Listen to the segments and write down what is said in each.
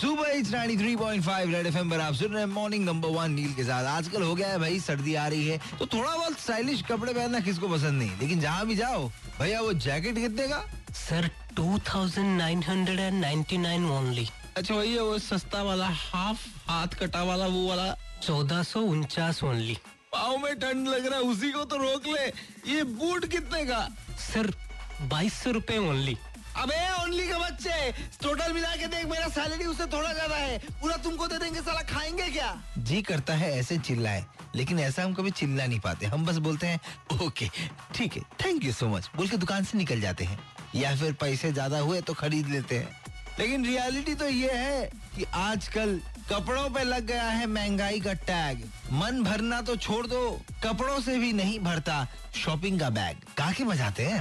सुबह it's 93.5 red FM पर आप सुन रहे हैं मॉर्निंग नंबर वन नील के साथ। आजकल हो गया है भाई सर्दी आ रही है। तो थोड़ा बहुत स्टाइलिश कपड़े पहनना किसको पसंद नहीं। लेकिन जहाँ भी जाओ भैया वो जैकेट कितने का? सर 2999 ओनली अच्छा भैया वो सस्ता वाला हाफ़ हाथ कटा वाला वो वाला। चौदह सौ उनचास ओनली पाँव में ठंड लग रहा है उसी को तो रोक ले। ये बूट कितने का? सर बाईस सौ रूपए ओनली अबे ओनली का बच्चे। टोटल मिला के देख, मेरा सैलरी उससे थोड़ा ज़्यादा है। पूरा तुमको दे देंगे, साला खाएँगे क्या? जी करता है, ऐसे चिल्लाए। लेकिन ऐसा हम कभी चिल्ला नहीं पाते। हम बस बोलते हैं, ओके, ठीक है थैंक यू सो मच बोल के दुकान से निकल जाते हैं। या फिर पैसे ज़्यादा हुए तो खरीद लेते हैं। लेकिन रियलिटी तो ये है कि आजकल कपड़ों पे लग गया है महँगाई का टैग। मन भरना तो छोड़ दो कपड़ों से भी नहीं भरता शॉपिंग का बैग काके बजाते हैं?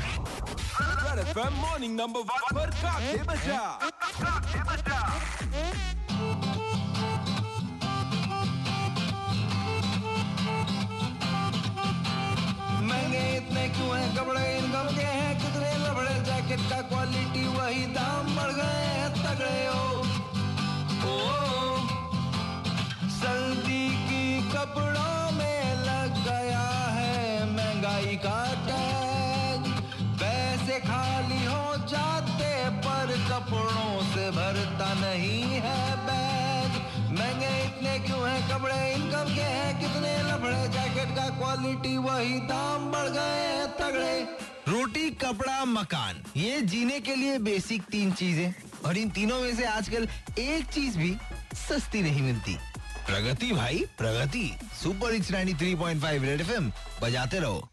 मॉर्निंग नंबर वन पर काके बजा। महँगे इतने क्यों हैं? कपड़े इनकम के हैं कितने लबड़े जैकेट का क्वालिटी वही दाम बढ़ गए। महँगाई का टैग पैसे खाली हो जाते, पर कपड़ों से भरता नहीं है बैग। महँगे इतने क्यों हैं? कपड़े इनकम के हैं, कितने लफड़े? जैकेट का क्वालिटी वही दाम बढ़ गए हैं, तगड़े। रोटी, कपड़ा, मकान, ये जीने के लिए बेसिक तीन चीज़ें। और इन तीनों में से आजकल एक चीज़ भी सस्ती नहीं मिलती। प्रगति भाई, Pragati. Super hits 93.5 red FM बजाते रहो।